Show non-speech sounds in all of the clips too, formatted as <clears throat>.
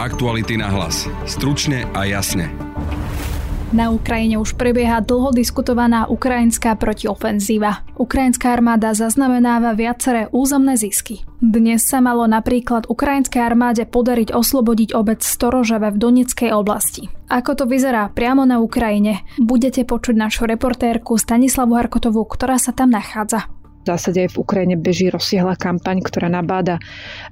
Aktuality na hlas. Stručne a jasne. Na Ukrajine už prebieha dlho diskutovaná ukrajinská protiofenzíva. Ukrajinská armáda zaznamenáva viaceré územné zisky. Dnes sa malo napríklad ukrajinskej armáde podariť oslobodiť obec Storožave v Doneckej oblasti. Ako to vyzerá priamo na Ukrajine, budete počuť našu reportérku Stanislavu Harkotovú, ktorá sa tam nachádza. V zásade aj v Ukrajine beží rozsiahla kampaň, ktorá nabáda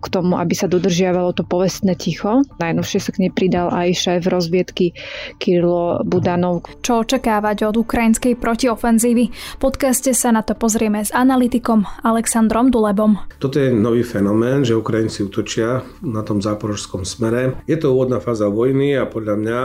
k tomu, aby sa dodržiavalo to povestné ticho. Najnovšie sa k nej pridal aj šéf rozviedky Kirilo Budanov. Čo očakávať od ukrajinskej protiofenzívy? V podcaste sa na to pozrieme s analytikom Alexandrom Dulebom. Toto je nový fenomén, že Ukrajinci útočia na tom záporožskom smere. Je to úvodná fáza vojny a podľa mňa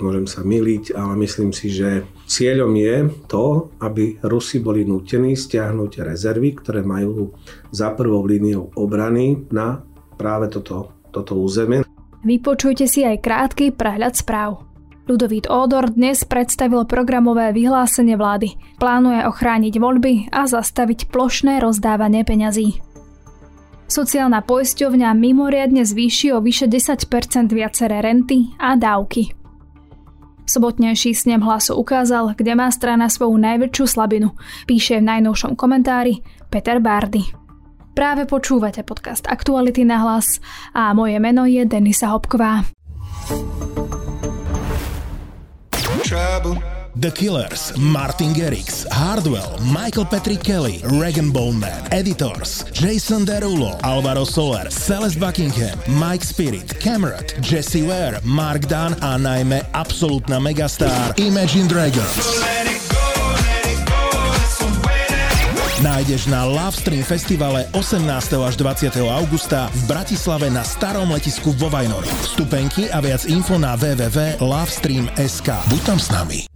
môžem sa miliť, ale myslím si, že cieľom je to, aby Rusi boli nútení stiahnuť rezervy, ktoré majú za prvou líniou obrany na práve toto, toto územie. Vypočujte si aj krátky prehľad správ. Ludovít Ódor dnes predstavil programové vyhlásenie vlády. Plánuje ochrániť voľby a zastaviť plošné rozdávanie peňazí. Sociálna poisťovňa mimoriadne zvýši o vyše 10% viaceré renty a dávky. Sobotnejší snem hlasu ukázal, kde má strana svoju najväčšiu slabinu, píše v najnovšom komentári Peter Bardy. Práve počúvate podcast Aktuality na hlas a moje meno je Denisa Hopková. Trouble. The Killers, Martin Garrix, Hardwell, Michael Patrick Kelly, Regan Bowman, Editors, Jason Derulo, Alvaro Soler, Celeste Buckingham, Mike Spirit, Cameron, Jesse Ware, Mark Dunn a najmä absolútna megastar Imagine Dragons. Nájdeš na Love Stream festivale 18. až 20. augusta v Bratislave na starom letisku vo Vajnori. Vstupenky a viac info na www.lovestream.sk. Buď tam s nami.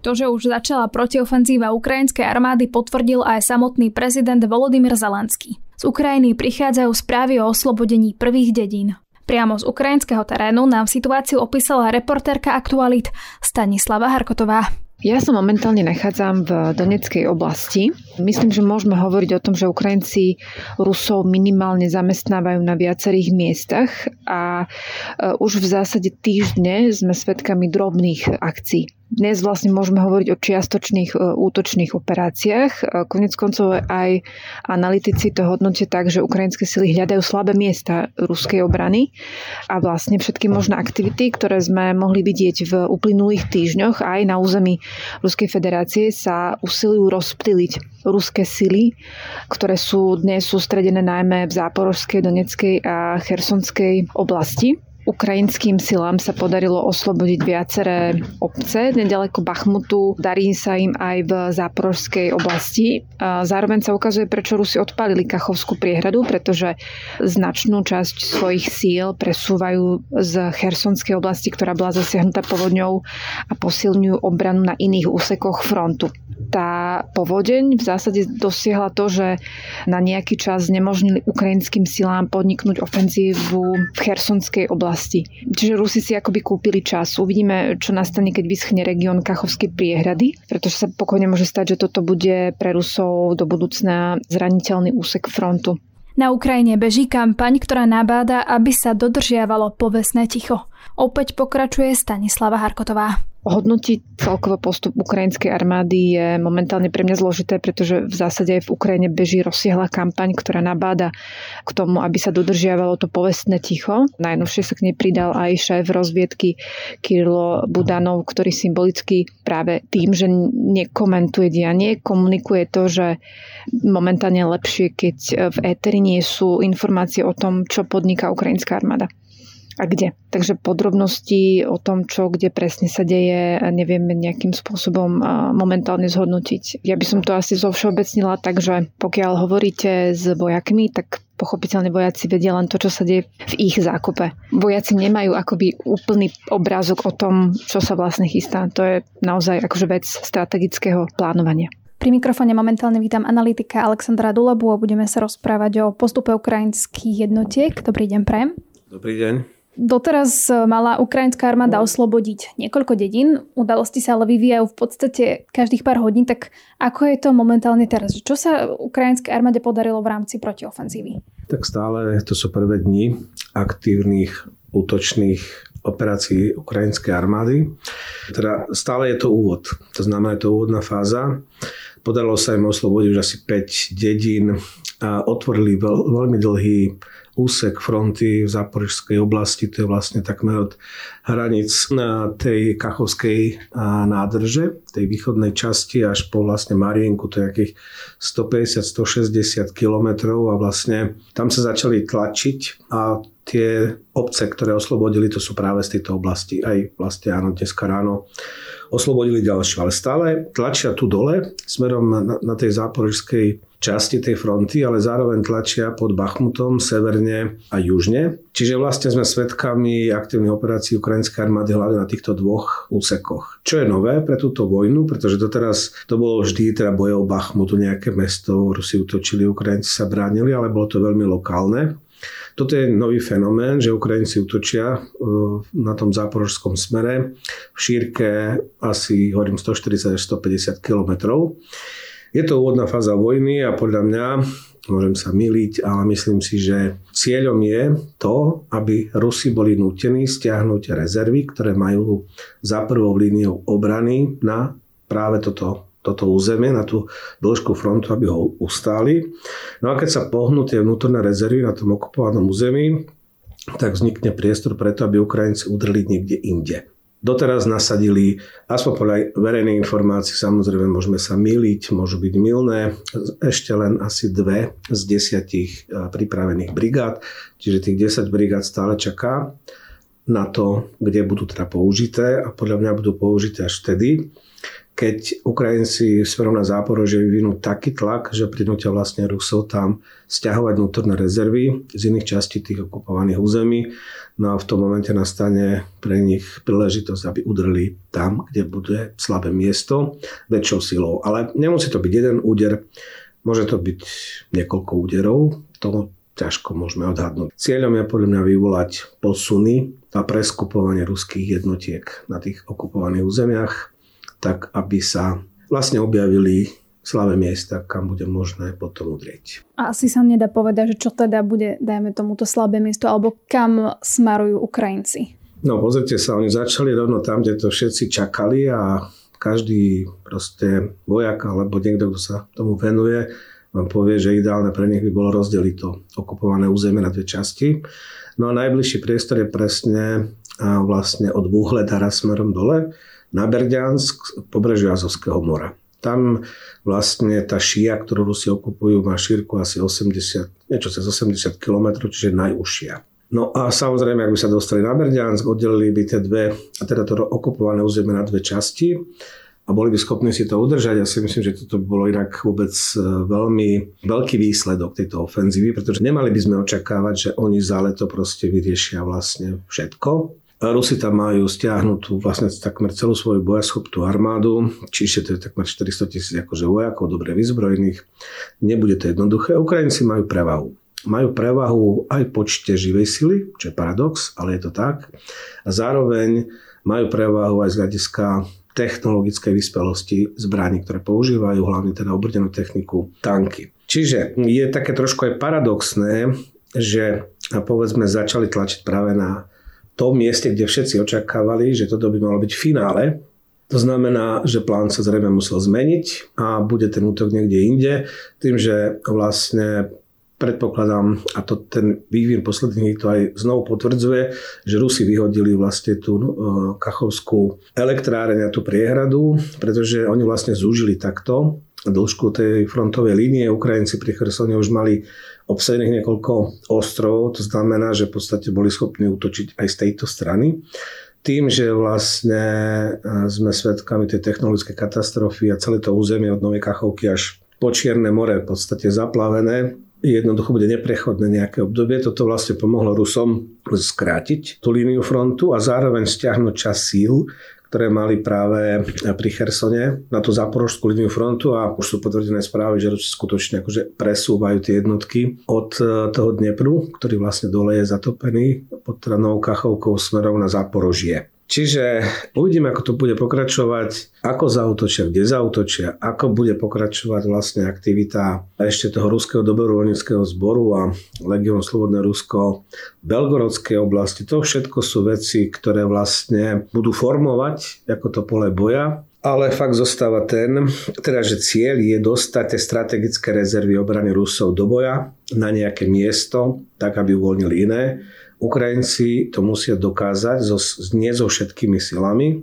To, že už začala protiofenzíva ukrajinskej armády, potvrdil aj samotný prezident Volodymyr Zelenský. Z Ukrajiny prichádzajú správy o oslobodení prvých dedín. Priamo z ukrajinského terénu nám situáciu opísala reportérka Aktualit Stanislava Harkotová. Ja sa momentálne nachádzam v Doneckej oblasti. Myslím, že môžeme hovoriť o tom, že Ukrajinci Rusov minimálne zamestnávajú na viacerých miestach a e, už v zásade týždne sme svedkami drobných akcií dnes vlastne môžeme hovoriť o čiastočných e, útočných operáciách. E, konec koncov aj analytici to hodnotia tak, že ukrajinské sily hľadajú slabé miesta ruskej obrany a vlastne všetky možné aktivity, ktoré sme mohli vidieť v uplynulých týždňoch aj na území Ruskej federácie sa usilujú rozptýliť ruské sily, ktoré sú dnes sústredené najmä v Záporožskej, Doneckej a Chersonskej oblasti. Ukrajinským silám sa podarilo oslobodiť viaceré obce nedaleko Bachmutu. Darí sa im aj v záporožskej oblasti. Zároveň sa ukazuje, prečo Rusi odpálili Kachovskú priehradu, pretože značnú časť svojich síl presúvajú z Chersonskej oblasti, ktorá bola zasiahnutá povodňou a posilňujú obranu na iných úsekoch frontu. Tá povodeň v zásade dosiahla to, že na nejaký čas nemožnili ukrajinským silám podniknúť ofenzívu v Chersonskej oblasti. Čiže Rusi si akoby kúpili čas. Uvidíme, čo nastane, keď vyschne región Kachovskej priehrady, pretože sa pokojne môže stať, že toto bude pre Rusov do budúcna zraniteľný úsek frontu. Na Ukrajine beží kampaň, ktorá nabáda, aby sa dodržiavalo povestné ticho. Opäť pokračuje Stanislava Harkotová. Hodnotiť celkový postup ukrajinskej armády je momentálne pre mňa zložité, pretože v zásade aj v Ukrajine beží rozsiahla kampaň, ktorá nabáda k tomu, aby sa dodržiavalo to povestné ticho. Najnovšie sa k nej pridal aj šéf rozviedky Kirilo Budanov, ktorý symbolicky práve tým, že nekomentuje dianie, komunikuje to, že momentálne lepšie, keď v éteri nie sú informácie o tom, čo podniká ukrajinská armáda a kde. Takže podrobnosti o tom, čo kde presne sa deje, nevieme nejakým spôsobom momentálne zhodnotiť. Ja by som to asi zovšeobecnila, takže pokiaľ hovoríte s vojakmi, tak pochopiteľne vojaci vedia len to, čo sa deje v ich zákope. Vojaci nemajú akoby úplný obrázok o tom, čo sa vlastne chystá. To je naozaj akože vec strategického plánovania. Pri mikrofóne momentálne vítam analytika Alexandra Dulabu a budeme sa rozprávať o postupe ukrajinských jednotiek. Dobrý deň, Prem. Dobrý deň. Doteraz e, mala ukrajinská armáda oslobodiť niekoľko dedín, udalosti sa ale vyvíjajú v podstate každých pár hodín, tak ako je to momentálne teraz? Čo sa ukrajinskej armáde podarilo v rámci protiofenzívy? tak stále to sú prvé dni aktívnych útočných operácií ukrajinskej armády. Teda stále je to úvod, to znamená, je to úvodná fáza. Podarilo sa im oslobodiť už asi 5 dedín otvorili veľ, veľmi dlhý úsek fronty v Záporižskej oblasti, to je vlastne takmer od hranic tej Kachovskej nádrže, tej východnej časti až po vlastne Marienku, to je nejakých 150-160 kilometrov a vlastne tam sa začali tlačiť a tie obce, ktoré oslobodili, to sú práve z tejto oblasti. Aj vlastne áno, dneska ráno oslobodili ďalšie, ale stále tlačia tu dole, smerom na, na tej záporižskej časti tej fronty, ale zároveň tlačia pod Bachmutom severne a južne. Čiže vlastne sme svedkami aktívnych operácií ukrajinskej armády hlavne na týchto dvoch úsekoch. Čo je nové pre túto vojnu, pretože doteraz to bolo vždy teda boje o Bachmutu, nejaké mesto, Rusi utočili, Ukrajinci sa bránili, ale bolo to veľmi lokálne. Toto je nový fenomén, že Ukrajinci útočia e, na tom záporožskom smere v šírke asi, hovorím, 140 až 150 kilometrov. Je to úvodná fáza vojny a podľa mňa, môžem sa miliť, ale myslím si, že cieľom je to, aby Rusi boli nútení stiahnuť rezervy, ktoré majú za prvou líniou obrany na práve toto toto územie, na tú dĺžku frontu, aby ho ustáli. No a keď sa pohnú tie vnútorné rezervy na tom okupovanom území, tak vznikne priestor preto, aby Ukrajinci udrli niekde inde. Doteraz nasadili, aspoň podľa verejnej informácií, samozrejme môžeme sa miliť, môžu byť milné, ešte len asi dve z desiatich e, pripravených brigád, čiže tých 10 brigád stále čaká na to, kde budú teda použité a podľa mňa budú použité až vtedy, keď Ukrajinci smerom na Záporožie vyvinú taký tlak, že prinútia vlastne Rusov tam stiahovať vnútorné rezervy z iných častí tých okupovaných území. No a v tom momente nastane pre nich príležitosť, aby udrli tam, kde bude slabé miesto väčšou silou. Ale nemusí to byť jeden úder, môže to byť niekoľko úderov, to ťažko môžeme odhadnúť. Cieľom je podľa mňa vyvolať posuny a preskupovanie ruských jednotiek na tých okupovaných územiach tak aby sa vlastne objavili slabé miesta, kam bude možné potom udrieť. A asi sa nedá povedať, že čo teda bude, dajme tomuto slabé miesto, alebo kam smarujú Ukrajinci? No pozrite sa, oni začali rovno tam, kde to všetci čakali a každý proste vojak alebo niekto, kto sa tomu venuje, vám povie, že ideálne pre nich by bolo rozdeliť to okupované územie na dve časti. No a najbližší priestor je presne vlastne od Búhledara smerom dole, na Berďansk, pobrežiu Azovského mora. Tam vlastne tá šia, ktorú Rusi okupujú, má šírku asi 80, niečo cez 80 km, čiže najúžšia. No a samozrejme, ak by sa dostali na Berďansk, oddelili by tie dve, a teda to okupované územie na dve časti a boli by schopní si to udržať. Ja si myslím, že toto bolo inak vôbec e, veľmi veľký výsledok tejto ofenzívy, pretože nemali by sme očakávať, že oni za leto proste vyriešia vlastne všetko. Rusi tam majú stiahnutú vlastne takmer celú svoju bojaschopnú armádu, čiže to je takmer 400 tisíc akože vojakov, dobre vyzbrojených. Nebude to jednoduché. Ukrajinci majú prevahu. Majú prevahu aj počte živej sily, čo je paradox, ale je to tak. A zároveň majú prevahu aj z hľadiska technologickej vyspelosti zbraní, ktoré používajú, hlavne teda obrdenú techniku, tanky. Čiže je také trošku aj paradoxné, že povedzme začali tlačiť práve na tom mieste, kde všetci očakávali, že toto by malo byť finále. To znamená, že plán sa zrejme musel zmeniť a bude ten útok niekde inde. Tým, že vlastne predpokladám, a to ten vývin posledných to aj znovu potvrdzuje, že Rusi vyhodili vlastne tú no, kachovskú elektráreň a tú priehradu, pretože oni vlastne zúžili takto dĺžku tej frontovej línie. Ukrajinci pri Chersone už mali obsadených niekoľko ostrovov, to znamená, že v podstate boli schopní útočiť aj z tejto strany. Tým, že vlastne e, sme svedkami tej technologické katastrofy a celé to územie od Novej Kachovky až po Čierne more v podstate zaplavené, jednoducho bude neprechodné nejaké obdobie. Toto vlastne pomohlo Rusom skrátiť tú líniu frontu a zároveň stiahnuť čas síl, ktoré mali práve pri Chersone na tú záporožskú líniu frontu a už sú potvrdené správy, že skutočne akože presúvajú tie jednotky od e, toho Dnepru, ktorý vlastne dole je zatopený pod Novou Kachovkou smerom na Záporožie. Čiže uvidíme, ako to bude pokračovať, ako zautočia, kde zautočia, ako bude pokračovať vlastne aktivita ešte toho ruského dobrovoľníckého zboru a Legion Slobodné Rusko v Belgorodskej oblasti. To všetko sú veci, ktoré vlastne budú formovať ako to pole boja ale fakt zostáva ten, teda, že cieľ je dostať tie strategické rezervy obrany Rusov do boja na nejaké miesto, tak aby uvoľnili iné. Ukrajinci to musia dokázať so, nie so všetkými silami,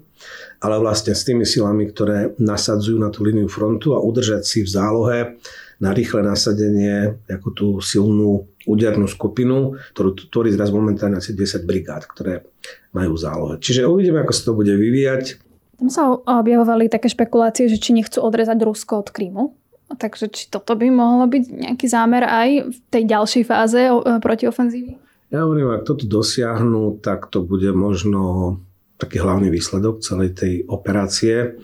ale vlastne s tými silami, ktoré nasadzujú na tú líniu frontu a udržať si v zálohe na rýchle nasadenie ako tú silnú údernú skupinu, ktorú tvorí zraz momentálne asi 10 brigád, ktoré majú zálohe. Čiže uvidíme, ako sa to bude vyvíjať. Tam sa objavovali také špekulácie, že či nechcú odrezať Rusko od Krímu. Takže či toto by mohlo byť nejaký zámer aj v tej ďalšej fáze e, protiofenzívy? Ja hovorím, ak toto dosiahnu, tak to bude možno taký hlavný výsledok celej tej operácie.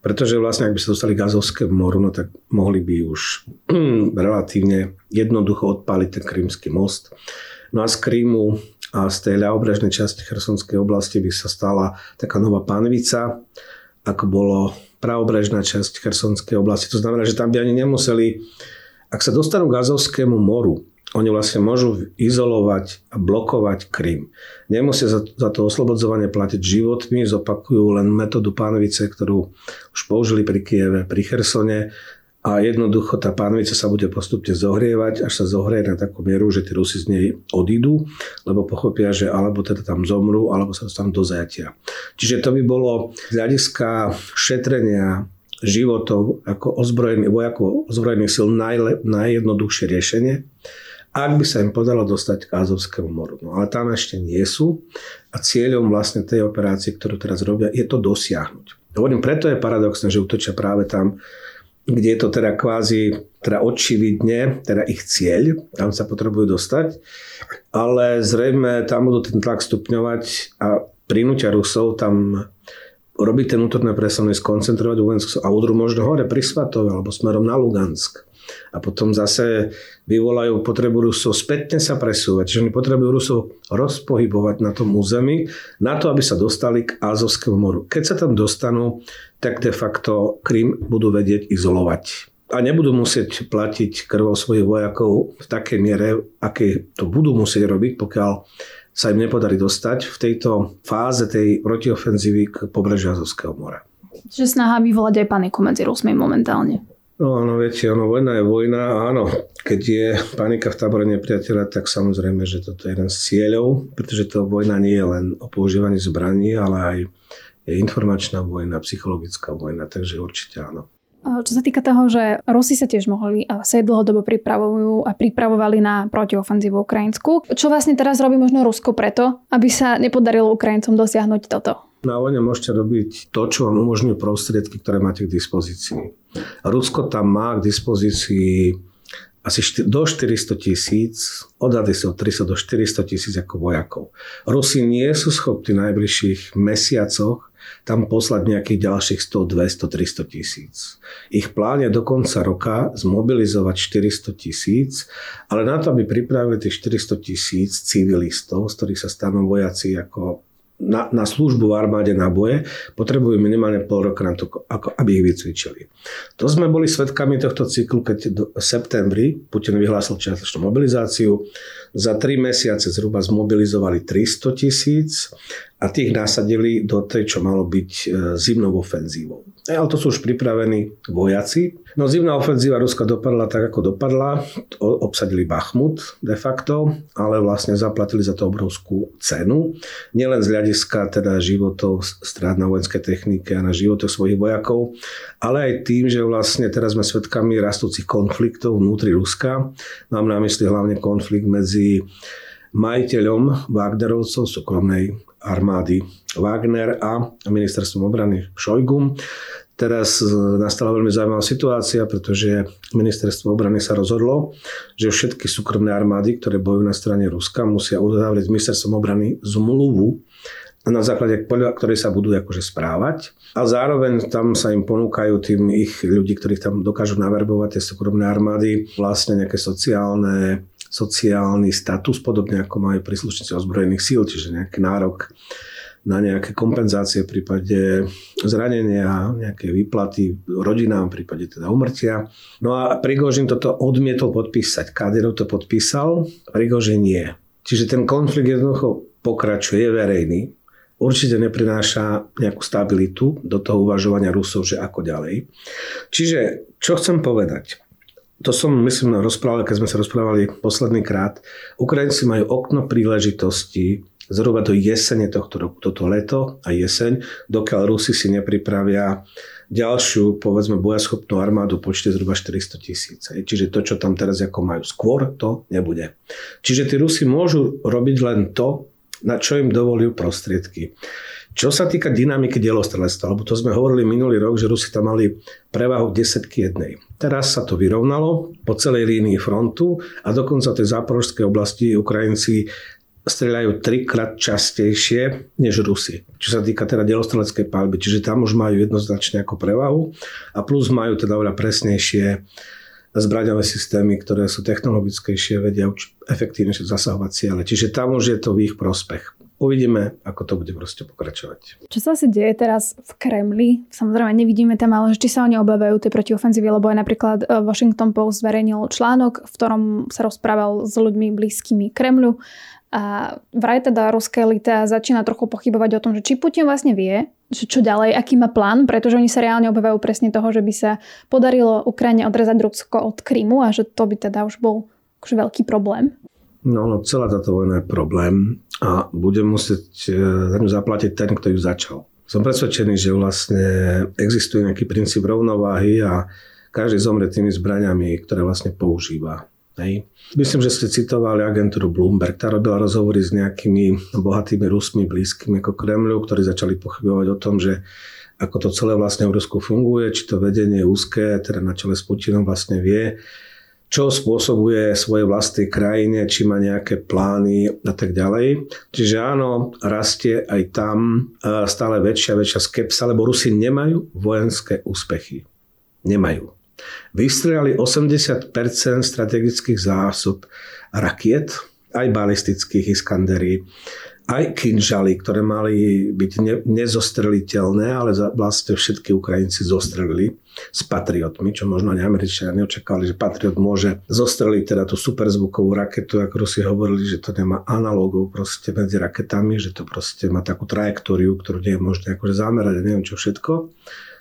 Pretože vlastne, ak by sa dostali k moru, no tak mohli by už <clears throat> relatívne jednoducho odpáliť ten Krymský most. No a z Krímu a z tej ľavobrežnej časti Chersonskej oblasti by sa stala taká nová panvica, ako bolo pravobrežná časť Chersonskej oblasti. To znamená, že tam by ani nemuseli, ak sa dostanú k Azovskému moru, oni vlastne môžu izolovať a blokovať Krym. Nemusia za, za to oslobodzovanie platiť životmi, zopakujú len metódu pánvice, ktorú už použili pri Kieve, pri Chersone a jednoducho tá pánvica sa bude postupne zohrievať, až sa zohrie na takú mieru, že tí Rusi z nej odídu, lebo pochopia, že alebo teda tam zomrú, alebo sa dostanú do zajatia. Čiže to by bolo z hľadiska šetrenia životov ako ozbrojený, vojakov ozbrojených sil najle, najjednoduchšie riešenie, ak by sa im podalo dostať k Azovskému moru. No ale tam ešte nie sú a cieľom vlastne tej operácie, ktorú teraz robia, je to dosiahnuť. Hovorím, preto je paradoxné, že útočia práve tam, kde je to teda kvázi, teda očividne, teda ich cieľ, tam sa potrebujú dostať, ale zrejme tam budú ten tlak stupňovať a prinúťa Rusov tam robiť ten útorné presuny, skoncentrovať vojenskú a udru možno hore pri Svatove alebo smerom na Lugansk. A potom zase vyvolajú potrebu Rusov spätne sa presúvať. Čiže oni potrebujú Rusov rozpohybovať na tom území, na to, aby sa dostali k Azovskému moru. Keď sa tam dostanú, tak de facto Krym budú vedieť izolovať a nebudú musieť platiť krvou svojich vojakov v takej miere, aké to budú musieť robiť, pokiaľ sa im nepodarí dostať v tejto fáze tej protiofenzívy k pobreží Azovského mora. Čiže snaha vyvolať aj paniku medzi Rusmi momentálne. No áno, viete, ono, vojna je vojna a áno, keď je panika v tábore nepriateľa, tak samozrejme, že toto je jeden z cieľov, pretože to vojna nie je len o používaní zbraní, ale aj je informačná vojna, psychologická vojna, takže určite áno. Čo sa týka toho, že Rusi sa tiež mohli a sa dlhodobo pripravujú a pripravovali na protiofenzívu Ukrajinsku. Čo vlastne teraz robí možno Rusko preto, aby sa nepodarilo Ukrajincom dosiahnuť toto? Na vojne môžete robiť to, čo vám umožňujú prostriedky, ktoré máte k dispozícii. Rusko tam má k dispozícii asi do 400 tisíc, odhady sú 300 do 400 tisíc ako vojakov. Rusi nie sú schopní v najbližších mesiacoch tam poslať nejakých ďalších 100, 200, 300 tisíc. Ich plán je do konca roka zmobilizovať 400 tisíc, ale na to, aby pripravili tých 400 tisíc civilistov, z ktorých sa stanú vojaci ako na, na službu v armáde na boje, potrebujú minimálne pol roka na to, ako, aby ich vycvičili. To sme boli svedkami tohto cyklu, keď v septembri Putin vyhlásil čiastočnú mobilizáciu. Za tri mesiace zhruba zmobilizovali 300 tisíc a tých nasadili do tej, čo malo byť e, zimnou ofenzívou. E, ale to sú už pripravení vojaci. No zimná ofenzíva Ruska dopadla tak, ako dopadla. Obsadili Bachmut de facto, ale vlastne zaplatili za to obrovskú cenu. Nielen z hľadiska teda životov strát na vojenské technike a na životoch svojich vojakov, ale aj tým, že vlastne teraz sme svedkami rastúcich konfliktov vnútri Ruska. Mám na mysli hlavne konflikt medzi majiteľom Wagnerovcov súkromnej armády Wagner a ministerstvom obrany Šojgum. Teraz nastala veľmi zaujímavá situácia, pretože ministerstvo obrany sa rozhodlo, že všetky súkromné armády, ktoré bojujú na strane Ruska, musia uzavrieť s ministerstvom obrany zmluvu, na základe ktorej sa budú akože správať. A zároveň tam sa im ponúkajú tým ich ľudí, ktorých tam dokážu naverbovať tie súkromné armády, vlastne nejaké sociálne sociálny status, podobne ako majú príslušníci ozbrojených síl, čiže nejaký nárok na nejaké kompenzácie v prípade zranenia, nejaké výplaty rodinám, v prípade teda umrtia. No a Prigožin toto odmietol podpísať. Kadyrov to podpísal, Prigožin nie. Čiže ten konflikt jednoducho pokračuje, je verejný. Určite neprináša nejakú stabilitu do toho uvažovania Rusov, že ako ďalej. Čiže, čo chcem povedať? To som, myslím, rozprával, keď sme sa rozprávali posledný krát. Ukrajinci majú okno príležitosti zhruba do jesene tohto roku, toto leto a jeseň, dokiaľ Rusi si nepripravia ďalšiu, povedzme, bojaschopnú armádu počte zhruba 400 tisíc. Čiže to, čo tam teraz ako majú skôr, to nebude. Čiže tí Rusi môžu robiť len to, na čo im dovolujú prostriedky. Čo sa týka dynamiky dielostrelectva, lebo to sme hovorili minulý rok, že Rusi tam mali prevahu desetky jednej. Teraz sa to vyrovnalo po celej línii frontu a dokonca tej záporožskej oblasti Ukrajinci strieľajú trikrát častejšie než Rusi. Čo sa týka teda delostreleckej palby. Čiže tam už majú jednoznačne ako prevahu a plus majú teda oveľa presnejšie zbraňové systémy, ktoré sú technologickejšie, vedia už efektívnejšie zasahovať ciele. Čiže tam už je to v ich prospech. Uvidíme, ako to bude proste pokračovať. Čo sa asi deje teraz v Kremli? Samozrejme, nevidíme tam, ale či sa oni obávajú tie protiofenzívy, lebo aj napríklad e, Washington Post zverejnil článok, v ktorom sa rozprával s ľuďmi blízkymi Kremľu a vraj teda ruské elita začína trochu pochybovať o tom, že či Putin vlastne vie, že čo ďalej, aký má plán, pretože oni sa reálne obávajú presne toho, že by sa podarilo Ukrajine odrezať Rusko od Krymu a že to by teda už bol už veľký problém. No, no celá táto vojna je problém a bude musieť e, za ňu zaplatiť ten, kto ju začal. Som presvedčený, že vlastne existuje nejaký princíp rovnováhy a každý zomre tými zbraniami, ktoré vlastne používa. Hej. Myslím, že ste citovali agentúru Bloomberg. Tá robila rozhovory s nejakými bohatými Rusmi blízkymi ako Kremľu, ktorí začali pochybovať o tom, že ako to celé vlastne v Rusku funguje, či to vedenie úzke, teda na čele s Putinom vlastne vie, čo spôsobuje svoje vlastnej krajine, či má nejaké plány a tak ďalej. Čiže áno, rastie aj tam e, stále väčšia väčšia skepsa, lebo Rusi nemajú vojenské úspechy. Nemajú. Vystrelali 80% strategických zásob rakiet, aj balistických Iskanderí, aj kinžaly, ktoré mali byť ne, nezostreliteľné, ale vlastne všetky Ukrajinci zostrelili s Patriotmi, čo možno ani Američania neočakávali, že Patriot môže zostreliť teda tú superzvukovú raketu, ako si hovorili, že to nemá analógov proste medzi raketami, že to proste má takú trajektóriu, ktorú nie je možné akože zamerať neviem čo všetko.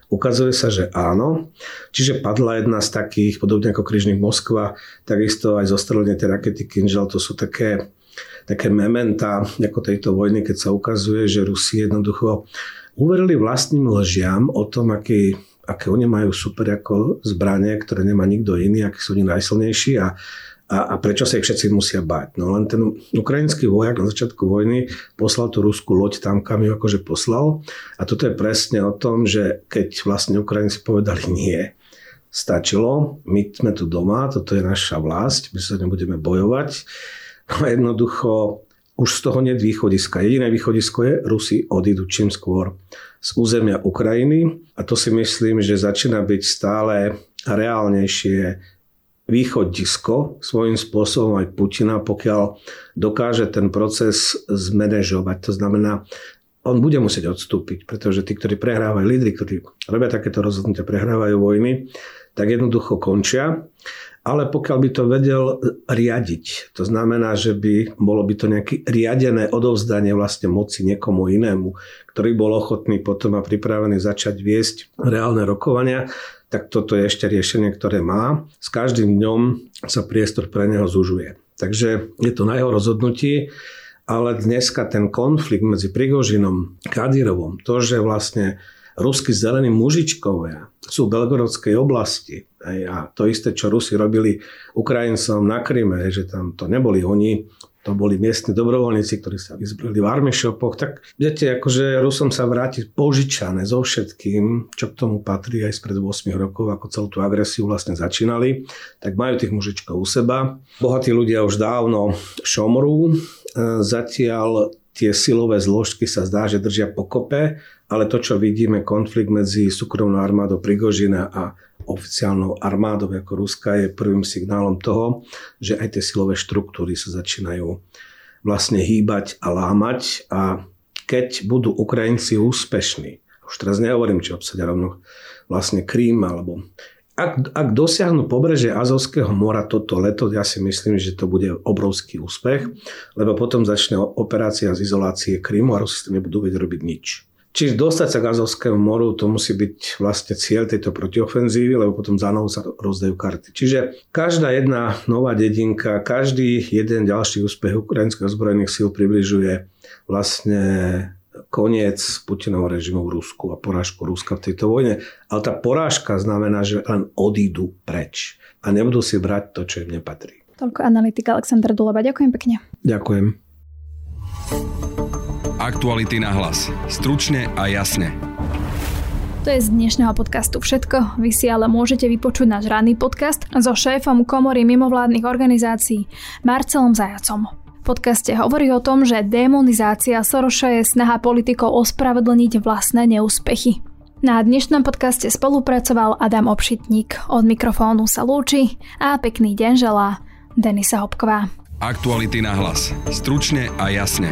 Ukazuje sa, že áno. Čiže padla jedna z takých, podobne ako Kryžník Moskva, takisto aj zostrelenie tej rakety Kinžal, to sú také, také mementa ako tejto vojny, keď sa ukazuje, že Rusi jednoducho uverili vlastným lžiam o tom, aký aké oni majú super ako zbranie, ktoré nemá nikto iný, akí sú oni najsilnejší a a, a prečo sa ich všetci musia báť. No len ten ukrajinský vojak na začiatku vojny poslal tú ruskú loď tam, kam ju akože poslal. A toto je presne o tom, že keď vlastne Ukrajinci povedali nie, stačilo, my sme tu doma, toto je naša vlast, my sa nebudeme bojovať. No jednoducho už z toho nie východiska. Jediné východisko je, Rusi odídu čím skôr z územia Ukrajiny a to si myslím, že začína byť stále reálnejšie východisko svojím spôsobom aj Putina, pokiaľ dokáže ten proces zmanéžovať. To znamená, on bude musieť odstúpiť, pretože tí, ktorí prehrávajú, lídry, ktorí robia takéto rozhodnutia, prehrávajú vojny, tak jednoducho končia. Ale pokiaľ by to vedel riadiť, to znamená, že by bolo by to nejaké riadené odovzdanie vlastne moci niekomu inému, ktorý bol ochotný potom a pripravený začať viesť reálne rokovania, tak toto je ešte riešenie, ktoré má. S každým dňom sa priestor pre neho zužuje. Takže je to na jeho rozhodnutí, ale dneska ten konflikt medzi Prigožinom a Kadírovom, to, že vlastne ruskí zelení mužičkovia sú v Belgorodskej oblasti. A to isté, čo Rusi robili Ukrajincom na Kryme, že tam to neboli oni, to boli miestni dobrovoľníci, ktorí sa vyzbrojili v army shopoch, tak viete, akože Rusom sa vráti požičané so všetkým, čo k tomu patrí aj spred 8 rokov, ako celú tú agresiu vlastne začínali, tak majú tých mužičkov u seba. Bohatí ľudia už dávno šomrú, e, zatiaľ tie silové zložky sa zdá, že držia pokope, ale to, čo vidíme, konflikt medzi súkromnou armádou Prigožina a oficiálnou armádou ako Ruska je prvým signálom toho, že aj tie silové štruktúry sa začínajú vlastne hýbať a lámať a keď budú Ukrajinci úspešní, už teraz nehovorím, či obsadia rovno vlastne Krím, alebo ak, ak dosiahnu pobreže Azovského mora toto leto, ja si myslím, že to bude obrovský úspech, lebo potom začne operácia z izolácie Krymu a Rusi nebudú vedieť robiť nič. Čiže dostať sa k Azovskému moru, to musí byť vlastne cieľ tejto protiofenzívy, lebo potom za sa rozdajú karty. Čiže každá jedna nová dedinka, každý jeden ďalší úspech ukrajinských ozbrojených síl približuje vlastne koniec Putinovho režimu v Rusku a porážku Ruska v tejto vojne. Ale tá porážka znamená, že len odídu preč a nebudú si brať to, čo im nepatrí. Toľko analytik Aleksandr Duleba. Ďakujem pekne. Ďakujem. Aktuality na hlas. Stručne a jasne. To je z dnešného podcastu všetko. Vy si ale môžete vypočuť náš ranný podcast so šéfom komory mimovládnych organizácií Marcelom Zajacom podcaste hovorí o tom, že demonizácia Soroša je snaha politikov ospravedlniť vlastné neúspechy. Na dnešnom podcaste spolupracoval Adam Obšitník. Od mikrofónu sa lúči a pekný deň želá Denisa Hopková. Aktuality na hlas. Stručne a jasne.